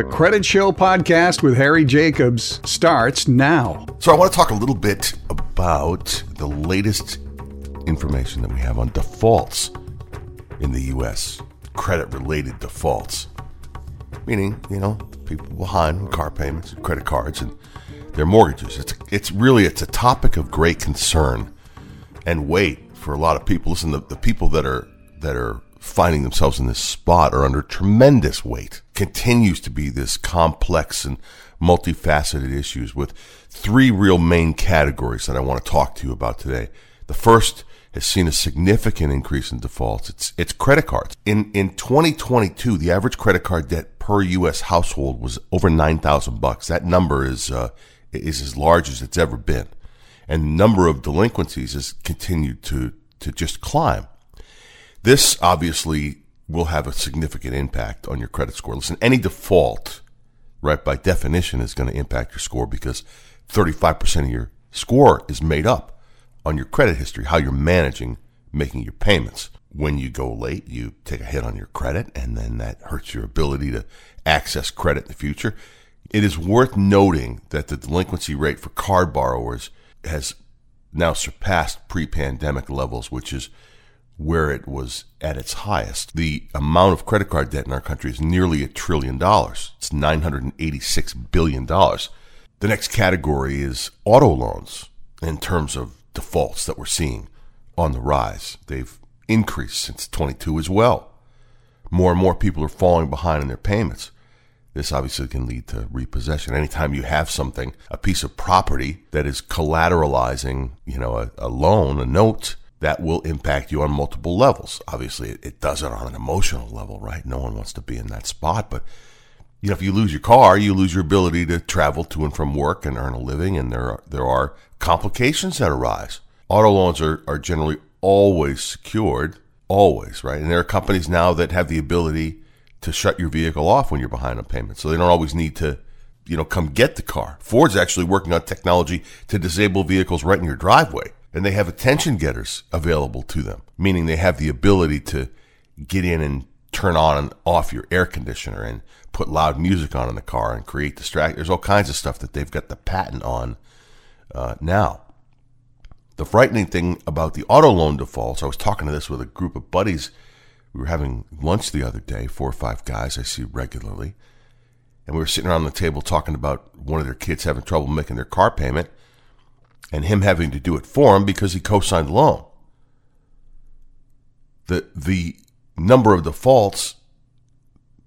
The Credit Show podcast with Harry Jacobs starts now. So, I want to talk a little bit about the latest information that we have on defaults in the U.S., credit related defaults. Meaning, you know, people behind with car payments, and credit cards, and their mortgages. It's, it's really it's a topic of great concern and weight for a lot of people. Listen, the, the people that are that are finding themselves in this spot are under tremendous weight. Continues to be this complex and multifaceted issues with three real main categories that I want to talk to you about today. The first has seen a significant increase in defaults. It's it's credit cards. In in 2022, the average credit card debt per U.S. household was over nine thousand bucks. That number is uh, is as large as it's ever been, and the number of delinquencies has continued to to just climb. This obviously will have a significant impact on your credit score. Listen, any default, right, by definition, is going to impact your score because 35% of your score is made up on your credit history, how you're managing making your payments. When you go late, you take a hit on your credit, and then that hurts your ability to access credit in the future. It is worth noting that the delinquency rate for card borrowers has now surpassed pre pandemic levels, which is where it was at its highest. The amount of credit card debt in our country is nearly a trillion dollars. It's $986 billion. The next category is auto loans in terms of defaults that we're seeing on the rise. They've increased since 22 as well. More and more people are falling behind in their payments. This obviously can lead to repossession. Anytime you have something, a piece of property that is collateralizing, you know, a, a loan, a note, that will impact you on multiple levels. Obviously, it, does it on an emotional level, right? No one wants to be in that spot, but you know, if you lose your car, you lose your ability to travel to and from work and earn a living, and there are, there are complications that arise. Auto loans are, are generally always secured, always, right? And there are companies now that have the ability to shut your vehicle off when you're behind on payments, so they don't always need to, you know, come get the car. Ford's actually working on technology to disable vehicles right in your driveway and they have attention getters available to them, meaning they have the ability to get in and turn on and off your air conditioner and put loud music on in the car and create distract. There's all kinds of stuff that they've got the patent on uh, now. The frightening thing about the auto loan defaults, I was talking to this with a group of buddies. We were having lunch the other day, four or five guys I see regularly. And we were sitting around the table talking about one of their kids having trouble making their car payment and him having to do it for him because he co-signed the loan. The the number of defaults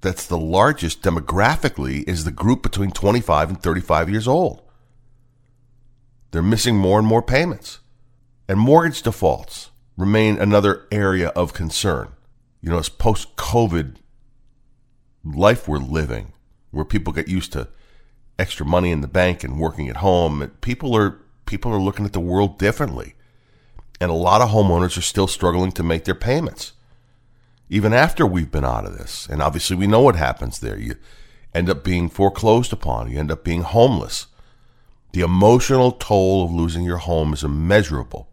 that's the largest demographically is the group between 25 and 35 years old. They're missing more and more payments. And mortgage defaults remain another area of concern. You know, it's post COVID life we're living, where people get used to extra money in the bank and working at home. People are people are looking at the world differently. And a lot of homeowners are still struggling to make their payments. Even after we've been out of this. And obviously, we know what happens there. You end up being foreclosed upon, you end up being homeless. The emotional toll of losing your home is immeasurable,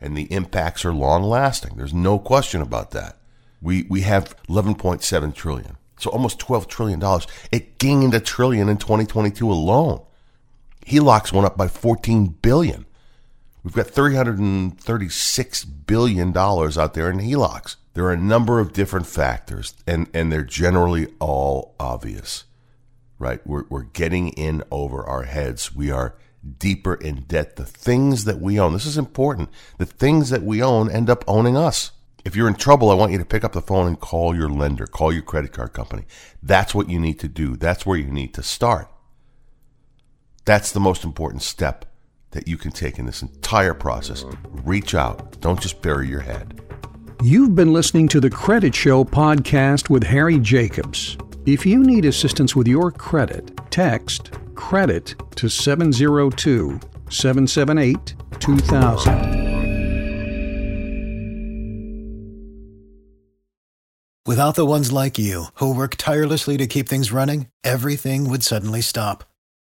and the impacts are long lasting. There's no question about that. We, we have 11.7 trillion, so almost 12 trillion dollars. It gained a trillion in 2022 alone. HELOCs went up by 14 billion. We've got 336 billion dollars out there in HELOCs. There are a number of different factors, and, and they're generally all obvious, right? We're, we're getting in over our heads. We are deeper in debt. The things that we own, this is important, the things that we own end up owning us. If you're in trouble, I want you to pick up the phone and call your lender, call your credit card company. That's what you need to do. That's where you need to start. That's the most important step that you can take in this entire process. Reach out, don't just bury your head. You've been listening to the Credit Show podcast with Harry Jacobs. If you need assistance with your credit, text credit to 702 778 2000. Without the ones like you, who work tirelessly to keep things running, everything would suddenly stop.